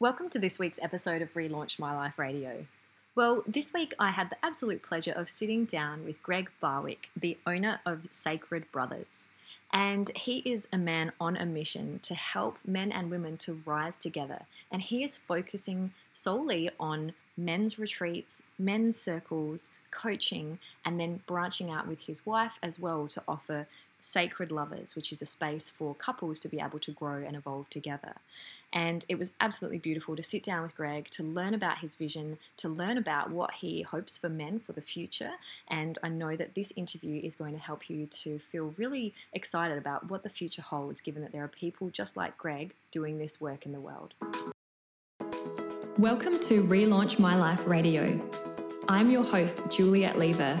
Welcome to this week's episode of Relaunch My Life Radio. Well, this week I had the absolute pleasure of sitting down with Greg Barwick, the owner of Sacred Brothers. And he is a man on a mission to help men and women to rise together. And he is focusing solely on men's retreats, men's circles, coaching, and then branching out with his wife as well to offer Sacred Lovers, which is a space for couples to be able to grow and evolve together. And it was absolutely beautiful to sit down with Greg to learn about his vision, to learn about what he hopes for men for the future. And I know that this interview is going to help you to feel really excited about what the future holds, given that there are people just like Greg doing this work in the world. Welcome to Relaunch My Life Radio. I'm your host, Juliet Lever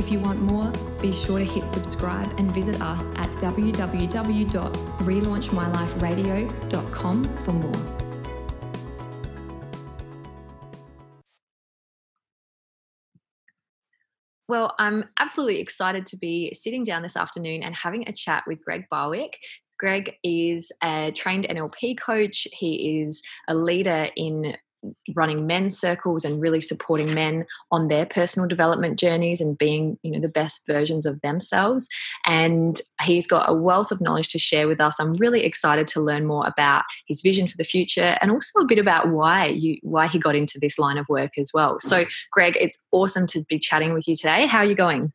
If you want more, be sure to hit subscribe and visit us at www.relaunchmyliferadio.com for more. Well, I'm absolutely excited to be sitting down this afternoon and having a chat with Greg Barwick. Greg is a trained NLP coach. He is a leader in running men's circles and really supporting men on their personal development journeys and being you know the best versions of themselves. And he's got a wealth of knowledge to share with us. I'm really excited to learn more about his vision for the future and also a bit about why you why he got into this line of work as well. So greg it's awesome to be chatting with you today. How are you going?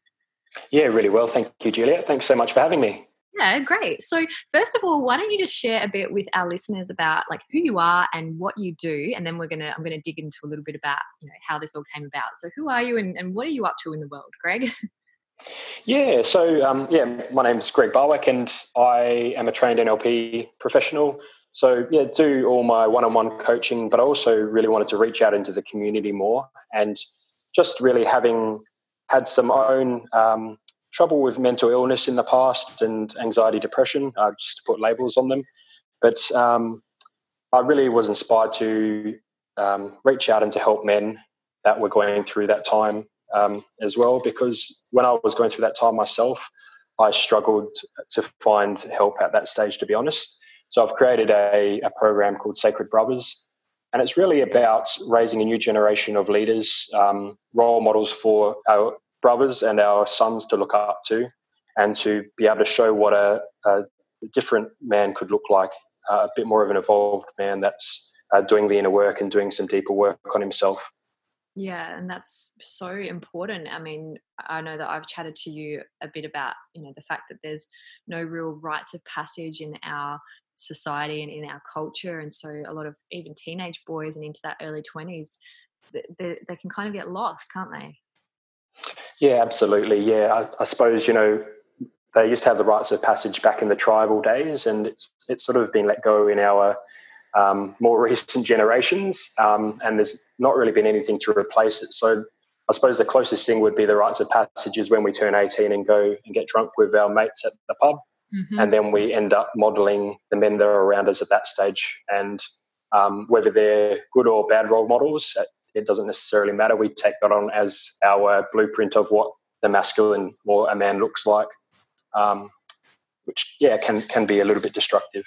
Yeah really well. Thank you juliet thanks so much for having me yeah, great. So first of all, why don't you just share a bit with our listeners about like who you are and what you do, and then we're gonna I'm gonna dig into a little bit about you know how this all came about. So who are you and, and what are you up to in the world, Greg? Yeah, so um, yeah, my name is Greg Barwick, and I am a trained NLP professional. So yeah, do all my one-on-one coaching, but I also really wanted to reach out into the community more, and just really having had some own um, trouble with mental illness in the past and anxiety, depression, uh, just to put labels on them. But um, I really was inspired to um, reach out and to help men that were going through that time um, as well, because when I was going through that time myself, I struggled to find help at that stage, to be honest. So I've created a, a program called Sacred Brothers, and it's really about raising a new generation of leaders, um, role models for our brothers and our sons to look up to and to be able to show what a, a different man could look like, uh, a bit more of an evolved man that's uh, doing the inner work and doing some deeper work on himself. Yeah, and that's so important. I mean, I know that I've chatted to you a bit about, you know, the fact that there's no real rites of passage in our society and in our culture. And so a lot of even teenage boys and into that early 20s, they, they can kind of get lost, can't they? Yeah, absolutely. Yeah, I, I, suppose you know they used to have the rites of passage back in the tribal days, and it's it's sort of been let go in our um, more recent generations, um, and there's not really been anything to replace it. So I suppose the closest thing would be the rites of passage is when we turn 18 and go and get drunk with our mates at the pub, mm-hmm. and then we end up modelling the men that are around us at that stage, and um, whether they're good or bad role models it doesn't necessarily matter. We take that on as our blueprint of what the masculine or a man looks like, um, which yeah can can be a little bit destructive.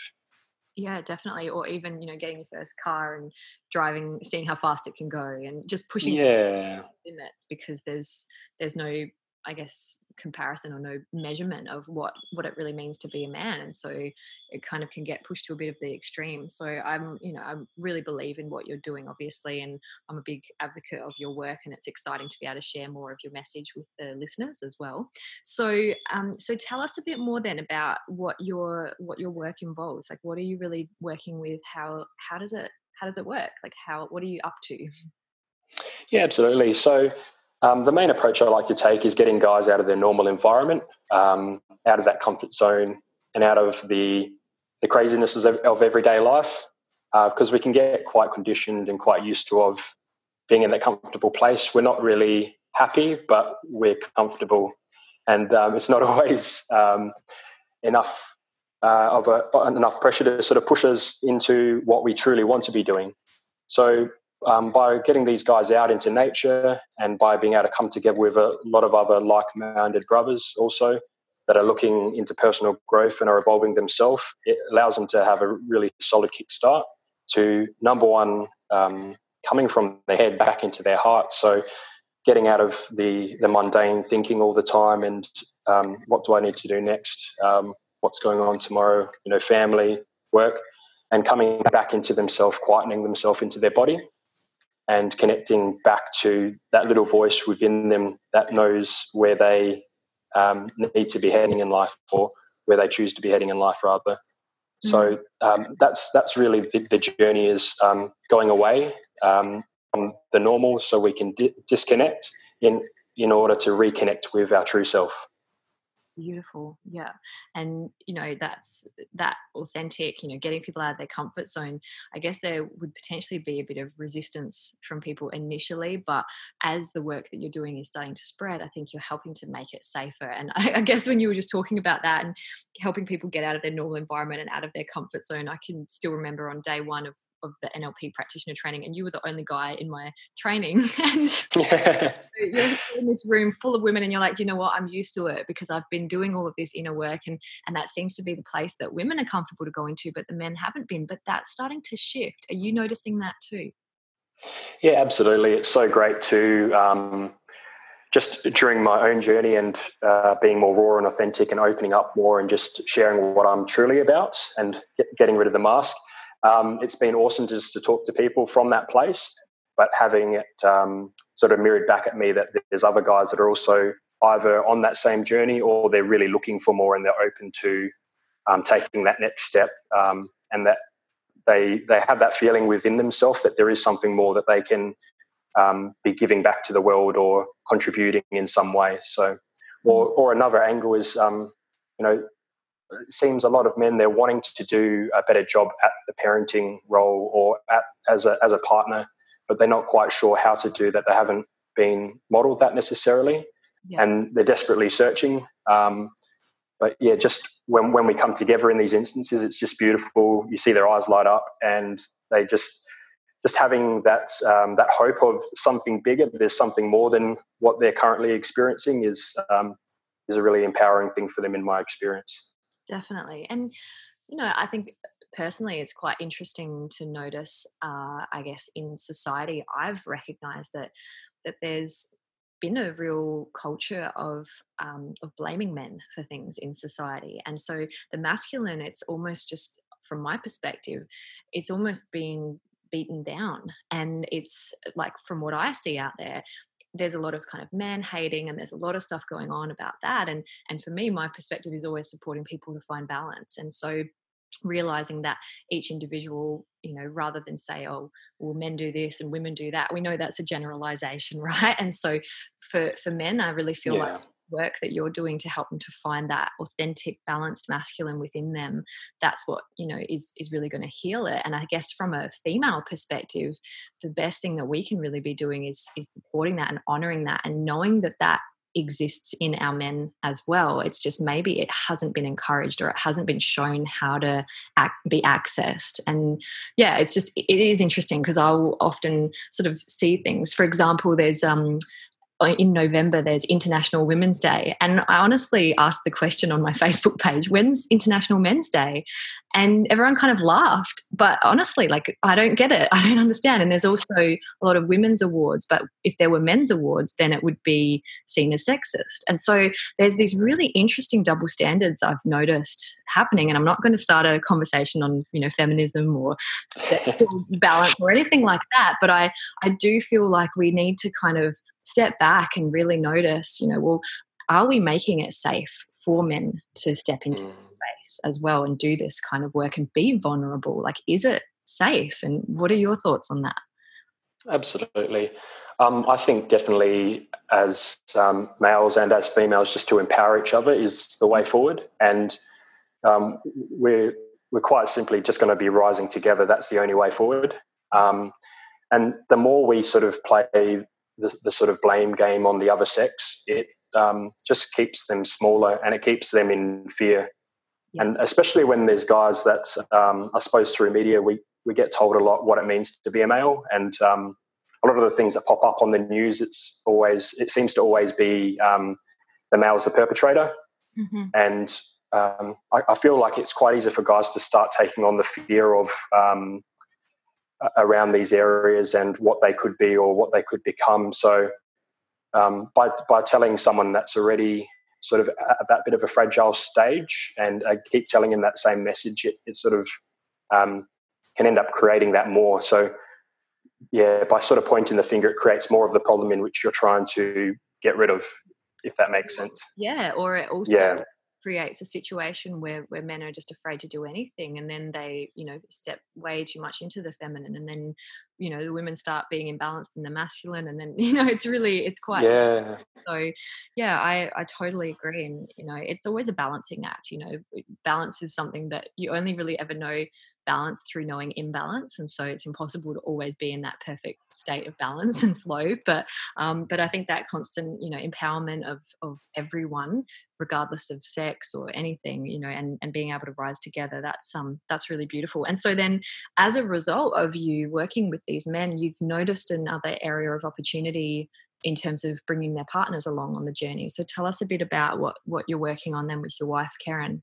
Yeah, definitely. Or even you know getting your first car and driving, seeing how fast it can go, and just pushing yeah limits because there's there's no I guess comparison or no measurement of what what it really means to be a man and so it kind of can get pushed to a bit of the extreme. So i'm you know i really believe in what you're doing obviously and i'm a big advocate of your work and it's exciting to be able to share more of your message with the listeners as well. So um so tell us a bit more then about what your what your work involves. Like what are you really working with? How how does it how does it work? Like how what are you up to? Yeah absolutely. So um, the main approach I like to take is getting guys out of their normal environment, um, out of that comfort zone, and out of the the crazinesses of, of everyday life, because uh, we can get quite conditioned and quite used to of being in that comfortable place. We're not really happy, but we're comfortable, and um, it's not always um, enough uh, of a, enough pressure to sort of push us into what we truly want to be doing. So um, by getting these guys out into nature and by being able to come together with a lot of other like-minded brothers also that are looking into personal growth and are evolving themselves, it allows them to have a really solid kickstart to number one, um, coming from their head back into their heart. So getting out of the the mundane thinking all the time and um, what do I need to do next? Um, what's going on tomorrow? You know, family, work, and coming back into themselves, quietening themselves into their body, and connecting back to that little voice within them that knows where they um, need to be heading in life, or where they choose to be heading in life, rather. Mm-hmm. So um, that's that's really the, the journey is um, going away um, from the normal, so we can di- disconnect in in order to reconnect with our true self beautiful yeah. And you know that's that authentic you know getting people out of their comfort zone i guess there would potentially be a bit of resistance from people initially but as the work that you're doing is starting to spread i think you're helping to make it safer. And i, I guess when you were just talking about that and helping people get out of their normal environment and out of their comfort zone i can still remember on day one of of the NLP practitioner training, and you were the only guy in my training. and yeah. you're in this room full of women, and you're like, Do you know what? I'm used to it because I've been doing all of this inner work, and and that seems to be the place that women are comfortable to go into, but the men haven't been. But that's starting to shift. Are you noticing that too? Yeah, absolutely. It's so great to. Um, just during my own journey and uh, being more raw and authentic and opening up more and just sharing what I'm truly about and get, getting rid of the mask um, it's been awesome just to talk to people from that place, but having it um, sort of mirrored back at me that there's other guys that are also either on that same journey or they're really looking for more and they're open to um, taking that next step um, and that they they have that feeling within themselves that there is something more that they can um, be giving back to the world or contributing in some way. So, or or another angle is um, you know it seems a lot of men they're wanting to do a better job at the parenting role or at, as a as a partner, but they're not quite sure how to do that. They haven't been modelled that necessarily, yeah. and they're desperately searching. Um, but yeah, just when when we come together in these instances, it's just beautiful. You see their eyes light up, and they just just having that um, that hope of something bigger. There's something more than what they're currently experiencing is um, is a really empowering thing for them in my experience definitely. And, you know, I think personally it's quite interesting to notice, uh, I guess, in society, I've recognized that that there's been a real culture of um, of blaming men for things in society, and so the masculine, it's almost just from my perspective, it's almost being beaten down, and it's like from what I see out there, there's a lot of kind of man hating and there's a lot of stuff going on about that. And and for me my perspective is always supporting people to find balance. And so realizing that each individual you know rather than say oh well men do this and women do that we know that's a generalization right? And so for for men i really feel yeah. like work that you're doing to help them to find that authentic balanced masculine within them that's what you know is is really going to heal it and i guess from a female perspective the best thing that we can really be doing is is supporting that and honoring that and knowing that that exists in our men as well. It's just maybe it hasn't been encouraged or it hasn't been shown how to act, be accessed. And yeah, it's just it is interesting because I'll often sort of see things. For example, there's um Uh, in November there's International Women's Day. And I honestly asked the question on my Facebook page, when's International Men's Day? And everyone kind of laughed. But honestly, like, I don't get it. I don't understand. And there's also a lot of women's awards. But if there were men's awards, then it would be seen as sexist. And so there's these really interesting double standards I've noticed happening. And I'm not going to start a conversation on, you know, feminism or sexual balance or anything like that. But I, I do feel like we need to kind of step back and really notice, you know, well, are we making it safe for men to step into mm. Space as well and do this kind of work and be vulnerable? Like, is it safe? And what are your thoughts on that? Absolutely. Um, I think definitely as um, males and as females, just to empower each other is the way forward. And um, we're we're quite simply just going to be rising together. That's the only way forward. Um, and the more we sort of play the, the sort of blame game on the other sex, it um, just keeps them smaller and it keeps them in fear. Yeah. And especially when there's guys that um, I suppose through media we we get told a lot what it means to be a male, and um, a lot of the things that pop up on the news, it's always it seems to always be um, the male is the perpetrator, mm-hmm. and um, I, I, feel like it's quite easy for guys to start taking on the fear of um, around these areas and what they could be or what they could become. So um, by by telling someone that's already sort of at that bit of a fragile stage and I keep telling him that same message, it, it sort of um, can end up creating that more. So yeah, by sort of pointing the finger, it creates more of the problem in which you're trying to get rid of, if that makes sense. Yeah, or it also yeah creates a situation where, where men are just afraid to do anything and then they you know step way too much into the feminine and then you know the women start being imbalanced in the masculine and then you know it's really it's quite yeah. So yeah i i totally agree and you know it's always a balancing act you know balance is something that you only really ever know balance through knowing imbalance and so it's impossible to always be in that perfect state of balance and flow but um, but i think that constant you know empowerment of of everyone regardless of sex or anything you know and and being able to rise together that's um that's really beautiful. And so then as a result of you working with these men you've noticed another area of opportunity in terms of bringing their partners along on the journey. So tell us a bit about what what you're working on then with your wife karen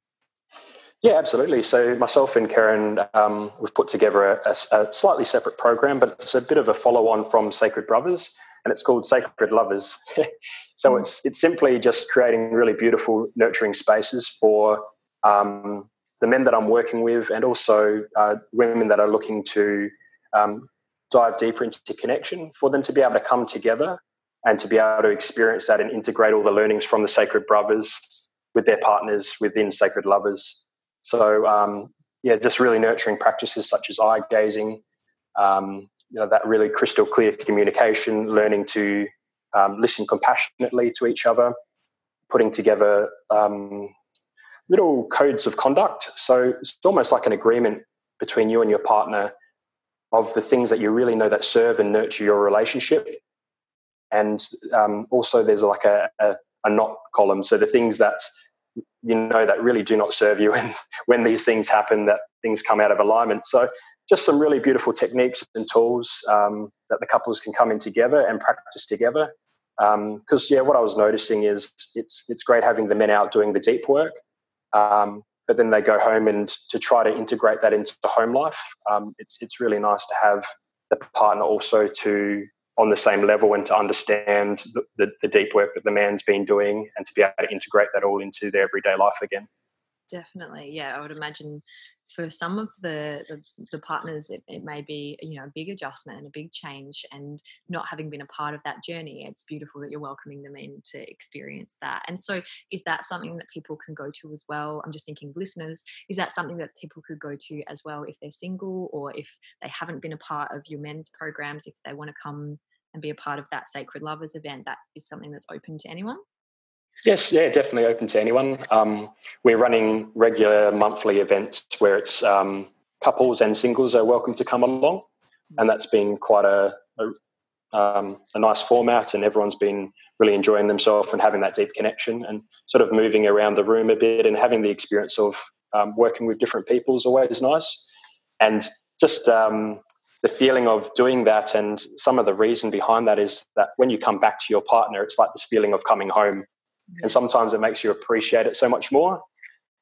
yeah, absolutely. So myself and Karen, um, we've put together a, a, slightly separate program, but it's a bit of a follow-on from Sacred Brothers, and it's called Sacred Lovers. so mm. it's it's simply just creating really beautiful, nurturing spaces for um, the men that I'm working with, and also uh, women that are looking to um, dive deeper into connection, for them to be able to come together and to be able to experience that and integrate all the learnings from the Sacred Brothers with their partners within Sacred Lovers. So um, yeah, just really nurturing practices such as eye gazing, um, you know, that really crystal clear communication, learning to um, listen compassionately to each other, putting together um, little codes of conduct. So it's almost like an agreement between you and your partner of the things that you really know that serve and nurture your relationship. And um, also, there's like a, a, a not column. So the things that you know that really do not serve you and when these things happen that things come out of alignment. So just some really beautiful techniques and tools um, that the couples can come in together and practice together. Because um, yeah what i was noticing is it's it's great having the men out doing the deep work um, but then they go home and to try to integrate that into home life. Um, it's it's really nice to have the partner also to on the same level and to understand the, the, the, deep work that the man's been doing and to be able to integrate that all into their everyday life again. Definitely, yeah. I would imagine for some of the the, the partners, it, it, may be you know a big adjustment and a big change, and not having been a part of that journey, it's beautiful that you're welcoming them in to experience that. And so, is that something that people can go to as well? I'm just thinking, listeners, is that something that people could go to as well if they're single or if they haven't been a part of your men's programs, if they want to come and be a part of that Sacred Lovers event, that is something that's open to anyone? Yes, yeah, definitely open to anyone. Um, we're running regular monthly events where it's um, couples and singles are welcome to come along, and that's been quite a, a, um, a nice format, and everyone's been really enjoying themselves and having that deep connection, and sort of moving around the room a bit and having the experience of um, working with different people is always nice, and just um, the feeling of doing that and some of the reason behind that is that when you come back to your partner, it's like this feeling of coming home and sometimes it makes you appreciate it so much more.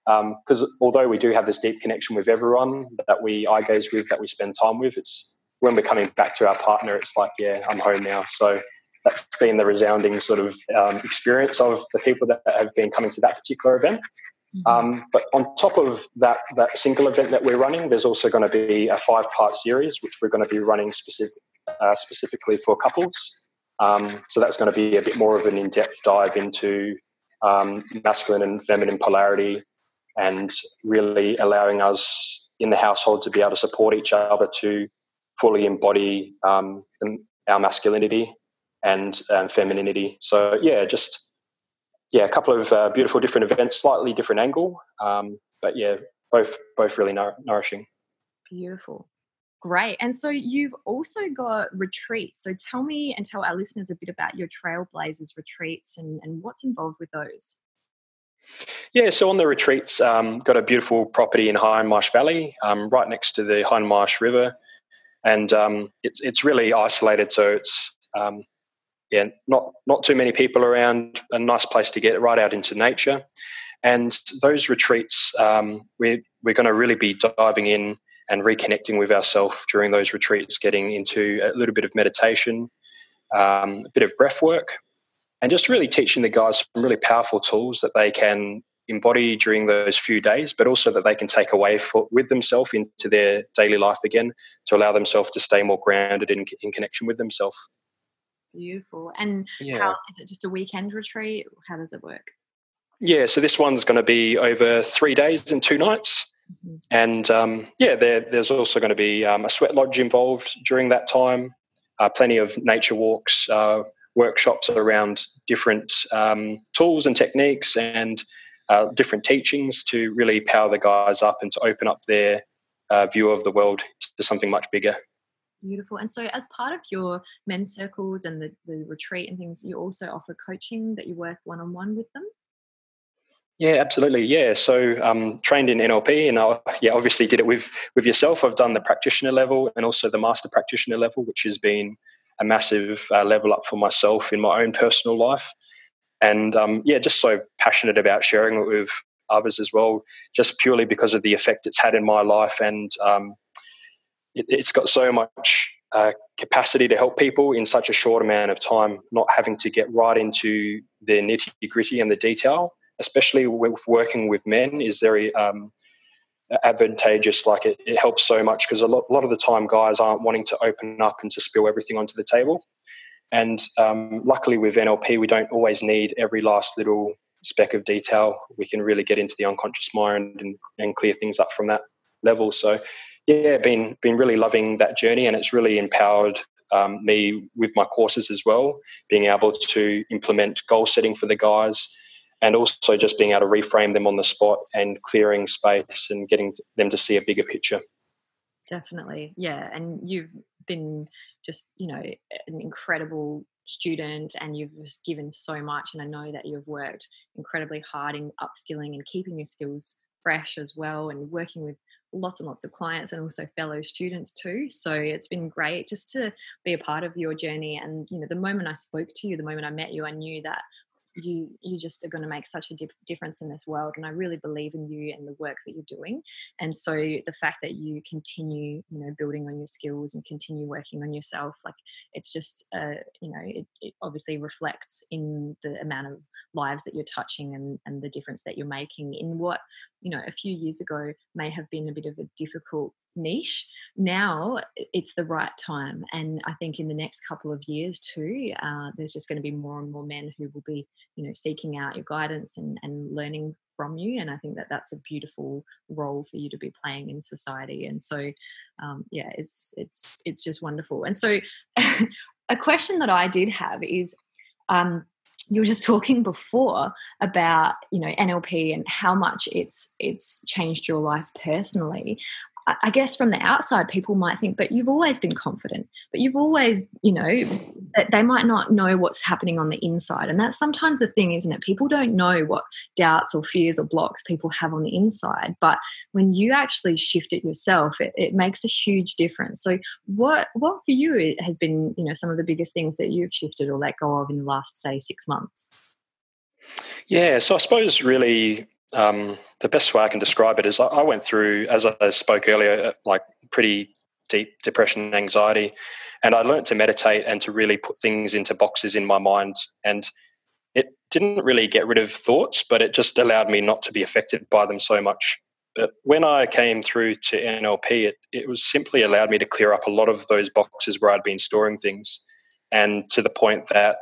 Because um, although we do have this deep connection with everyone that we eye gaze with, that we spend time with, it's when we're coming back to our partner, it's like, yeah, I'm home now. So that's been the resounding sort of um, experience of the people that have been coming to that particular event. Mm-hmm. Um, but on top of that, that single event that we're running, there's also going to be a five-part series which we're going to be running specific, uh, specifically for couples. Um, so that's going to be a bit more of an in-depth dive into um, masculine and feminine polarity, and really allowing us in the household to be able to support each other to fully embody um, our masculinity and femininity. So yeah, just yeah, a couple of uh, beautiful different events, slightly different angle, um, but yeah, both both really nourishing. Beautiful. Great. And so you've also got retreats. So tell me and tell our listeners a bit about your Trailblazers retreats and, and what's involved with those. Yeah, so on the retreats, um, got a beautiful property in Hindmarsh Valley, um, right next to the Hindmarsh River, and um, it's it's really isolated. So it's um, yeah, not not too many people around. A nice place to get right out into nature, and those retreats, um, we're we're going to really be diving in and reconnecting with ourselves during those retreats, getting into a little bit of meditation, um, a bit of breath work, and just really teaching the guys some really powerful tools that they can embody during those few days, but also that they can take away for, with themselves into their daily life again to allow themselves to stay more grounded in, in connection with themselves. Beautiful. And yeah. how is it just a weekend retreat? How does it work? Yeah, so this one's going to be over three days and two nights. Mm-hmm. And um, yeah, there, there's also going to be um, a sweat lodge involved during that time, uh, plenty of nature walks, uh, workshops around different um, tools and techniques, and uh, different teachings to really power the guys up and to open up their uh, view of the world to something much bigger. Beautiful. And so, as part of your men's circles and the, the retreat and things, you also offer coaching that you work one on one with them? Yeah, absolutely. Yeah, so um, trained in NLP, and I yeah obviously did it with with yourself. I've done the practitioner level and also the master practitioner level, which has been a massive uh, level up for myself in my own personal life. And um, yeah, just so passionate about sharing it with others as well, just purely because of the effect it's had in my life, and um, it, has got so much uh, capacity to help people in such a short amount of time, not having to get right into the nitty gritty and the detail especially with working with men, is very um, advantageous. Like it, it, helps so much because a lot, lot of the time guys aren't wanting to open up and to spill everything onto the table. And um, luckily with NLP, we don't always need every last little speck of detail. We can really get into the unconscious mind and, and clear things up from that level. So, yeah, been been really loving that journey, and it's really empowered um, me with my courses as well. Being able to implement goal setting for the guys, and also just being able to reframe them on the spot and clearing space and getting them to see a bigger picture. Definitely, yeah. And you've been just, you know, an incredible student and you've just given so much. And I know that you've worked incredibly hard in upskilling and keeping your skills fresh as well and working with lots and lots of clients and also fellow students too so it's been great just to be a part of your journey and you know the moment i spoke to you the moment i met you i knew that you you just are going to make such a difference in this world and i really believe in you and the work that you're doing. And so the fact that you continue you know building on your skills and continue working on yourself like it's just uh, you know it, it obviously reflects in the amount of lives that you're touching and and the difference that you're making. In what you know a few years ago may have been a bit of a difficult niche now it's the right time and i think in the next couple of years too uh, there's just going to be more and more men who will be you know seeking out your guidance and, and learning from you and i think that that's a beautiful role for you to be playing in society and so um, yeah it's it's it's just wonderful and so a question that i did have is um, you were just talking before about you know NLP and how much it's it's changed your life personally. I guess from the outside, people might think, but you've always been confident, but you've always, you know, they might not know what's happening on the inside. And that's sometimes the thing, isn't it? People don't know what doubts or fears or blocks people have on the inside. But when you actually shift it yourself, it, it makes a huge difference. So what what for you has been, you know, some of the biggest things that you've shifted or let go of in the last, say, six months? Yeah, so I suppose really um, the best way I can describe it is I, I went through, as I spoke earlier, uh, like pretty deep depression anxiety. And I learned to meditate and to really put things into boxes in my mind. And it didn't really get rid of thoughts, but it just allowed me not to be affected by them so much. But when I came through to NLP, it, it was simply allowed me to clear up a lot of those boxes where I'd been storing things. And to the point that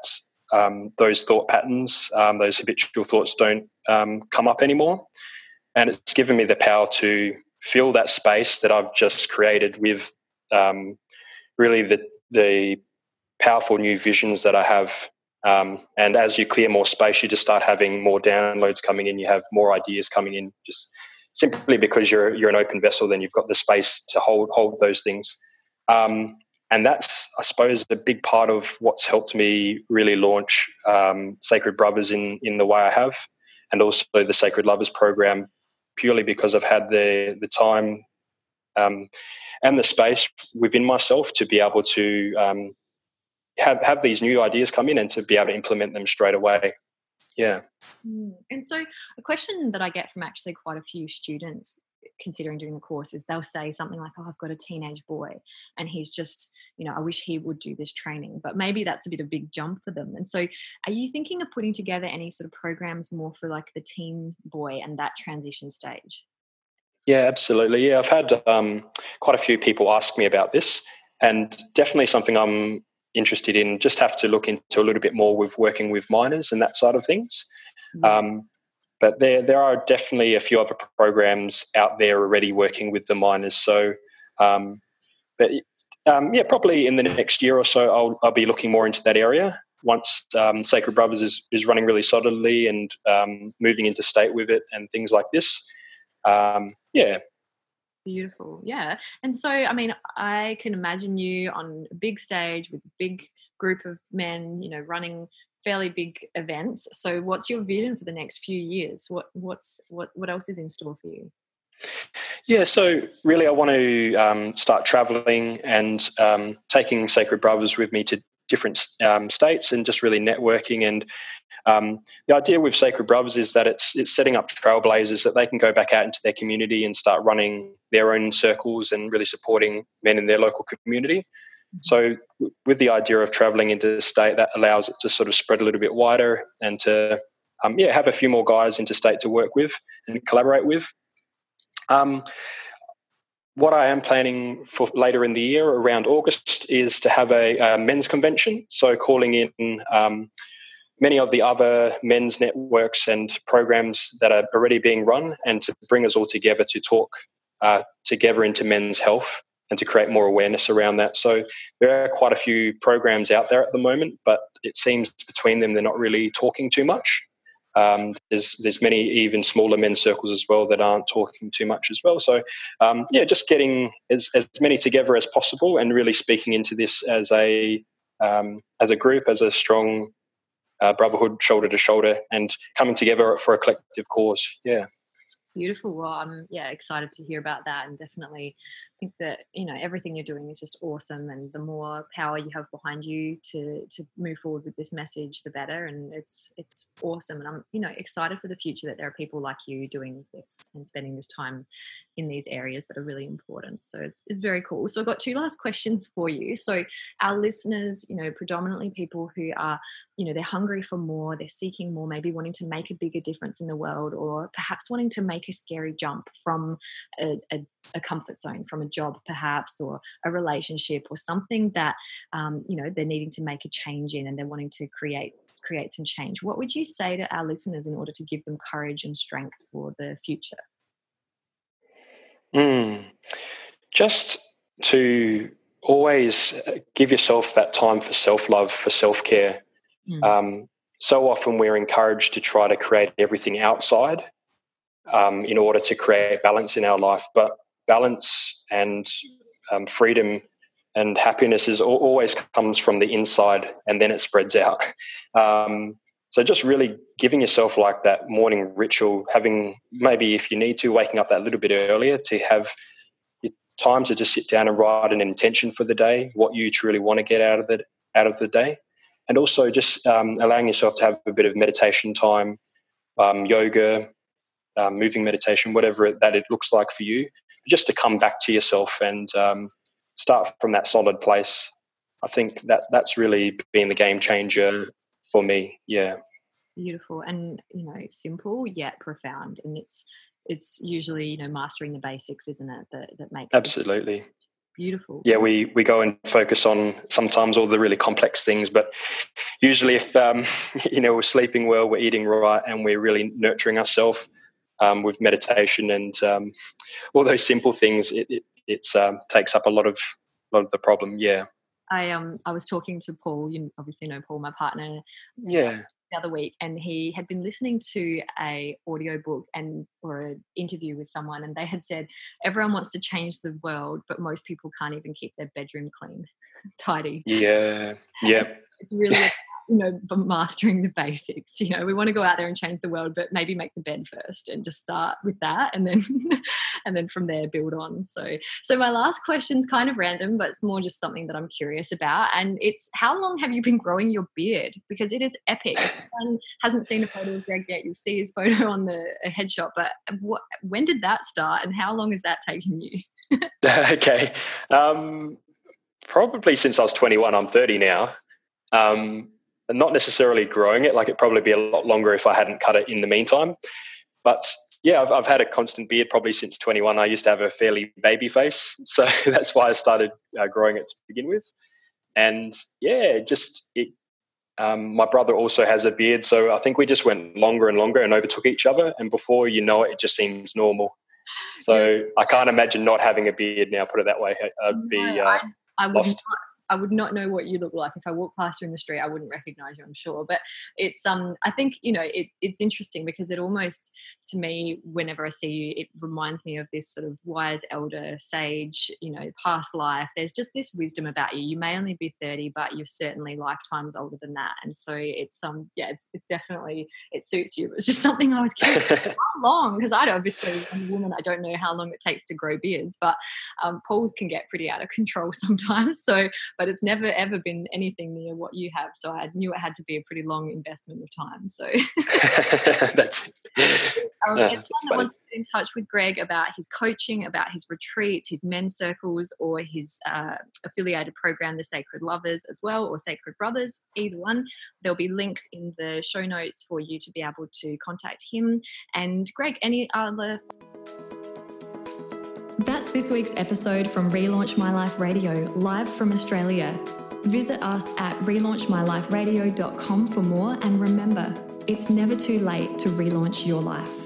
um, those thought patterns, um, those habitual thoughts don't um, come up anymore. And it's given me the power to fill that space that I've just created with um, really the, the powerful new visions that I have. Um, and as you clear more space, you just start having more downloads coming in. You have more ideas coming in, just simply because you're you're an open vessel. Then you've got the space to hold hold those things. Um, and that's, I suppose, a big part of what's helped me really launch um, Sacred Brothers in, in the way I have, and also the Sacred Lovers program, purely because I've had the, the time um, and the space within myself to be able to um, have, have these new ideas come in and to be able to implement them straight away. Yeah. Mm. And so, a question that I get from actually quite a few students considering doing the course is they'll say something like, Oh, I've got a teenage boy and he's just, you know, I wish he would do this training, but maybe that's a bit of a big jump for them. And so, are you thinking of putting together any sort of programs more for like the teen boy and that transition stage? Yeah, absolutely. Yeah, I've had um, quite a few people ask me about this, and definitely something I'm interested in. Just have to look into a little bit more with working with minors and that side of things. Mm-hmm. Um, but there, there are definitely a few other programs out there already working with the minors. So, um, but um, yeah, probably in the next year or so, I'll, I'll be looking more into that area once um, Sacred Brothers is, is running really solidly and um, moving into state with it and things like this. Um, yeah. Beautiful. Yeah. And so, I mean, I can imagine you on a big stage with a big group of men, you know, running fairly big events. So what's your vision for the next few years? What what's what what else is in store for you? Yeah, so really, I want to um, start traveling and um, taking Sacred Brothers with me to different um, states and just really networking. And um, the idea with Sacred Brothers is that it's it's setting up trailblazers that they can go back out into their community and start running their own circles and really supporting men in their local community. So, with the idea of traveling interstate, that allows it to sort of spread a little bit wider and to, um, yeah, have a few more guys interstate to work with and collaborate with. Um, what I am planning for later in the year, around August, is to have a, a men's convention. So, calling in um, many of the other men's networks and programs that are already being run, and to bring us all together to talk uh, together into men's health and to create more awareness around that. So there are quite a few programs out there at the moment, but it seems between them they're not really talking too much. Um, there's there's many even smaller men's circles as well that aren't talking too much as well. So um, yeah, just getting as, as many together as possible and really speaking into this as a um, as a group, as a strong uh, brotherhood, shoulder to shoulder, and coming together for a collective cause. Yeah. Beautiful. Well, I'm yeah excited to hear about that, and definitely think that you know everything you're doing is just awesome and the more power you have behind you to to move forward with this message the better and it's it's awesome and i'm you know excited for the future that there are people like you doing this and spending this time in these areas that are really important so it's, it's very cool. So i've got two last questions for you. So our listeners you know predominantly people who are you know they're hungry for more they're seeking more maybe wanting to make a bigger difference in the world or perhaps wanting to make a scary jump from a, a, a comfort zone from a job perhaps or a relationship or something that um, you know they're needing to make a change in and they're wanting to create create some change what would you say to our listeners in order to give them courage and strength for the future mm. just to always uh, give yourself that time for self-love for self-care mm. um, so often we're encouraged to try to create everything outside um, in order to create balance in our life but balance and um, freedom and happiness is always comes from the inside and then it spreads out. Um, so just really giving yourself like that morning ritual, having maybe if you need to, waking up that little bit earlier to have time to just sit down and write an intention for the day, what you truly want to get out of it out of the day, and also just um, allowing yourself to have a bit of meditation time, um, yoga, um, moving meditation, whatever that it looks like for you, just to come back to yourself and um, start from that solid place. I think that that's really been the game changer for me. Yeah. Beautiful and you know simple yet profound, and it's it's usually you know mastering the basics, isn't it? That that makes absolutely beautiful. Yeah, we we go and focus on sometimes all the really complex things, but usually if um, you know we're sleeping well, we're eating right, and we're really nurturing ourselves um, with meditation and um, all those simple things, it, it it's, um, takes up a lot of lot of the problem. Yeah. I um I was talking to Paul. You obviously know Paul, my partner. Yeah. The other week, and he had been listening to a audiobook and or an interview with someone, and they had said everyone wants to change the world, but most people can't even keep their bedroom clean, tidy. Yeah. Yeah. It's really you know mastering the basics you know we want to go out there and change the world but maybe make the bed first and just start with that and then and then from there build on. So so my last question is kind of random but it's more just something that i'm curious about and it's how long have you been growing your beard? Because it is epic. Anyone hasn't seen a photo of greg yet you'll see his photo on the headshot but what when did that start and how long has that taken you? Okay um probably since i was 21 i'm 30 now. Um, not necessarily growing it. Like it'd probably be a lot longer if I hadn't cut it in the meantime. But yeah, I've, I've had a constant beard probably since 21. I used to have a fairly baby face, so that's why I started uh, growing it to begin with. And yeah, just it. Um, my brother also has a beard, so I think we just went longer and longer and overtook each other. And before you know it, it just seems normal. So I can't imagine not having a beard now. Put it that way, I'd be no, uh, I, I would not I would not know what you look like if I walked past you in the street. I wouldn't recognize you, I'm sure. But it's um, I think you know it, it's interesting because it almost to me, whenever I see you, it reminds me of this sort of wise elder sage, you know, past life. There's just this wisdom about you. You may only be 30, but you're certainly lifetimes older than that. And so it's um, yeah, it's it's definitely it suits you. It's just something I was curious how long because I obviously I'm a woman. I don't know how long it takes to grow beards, but um, Paul's can get pretty out of control sometimes. So but it's never ever been anything near what you have. So I knew it had to be a pretty long investment of time. So that's um, anyone that wants to get in touch with Greg about his coaching, about his retreats, his men's circles, or his uh, affiliated program, the Sacred Lovers, as well, or Sacred Brothers, either one, there'll be links in the show notes for you to be able to contact him. And Greg, any other that's this week's episode from Relaunch My Life Radio, live from Australia. Visit us at relaunchmyliferadio.com for more and remember, it's never too late to relaunch your life.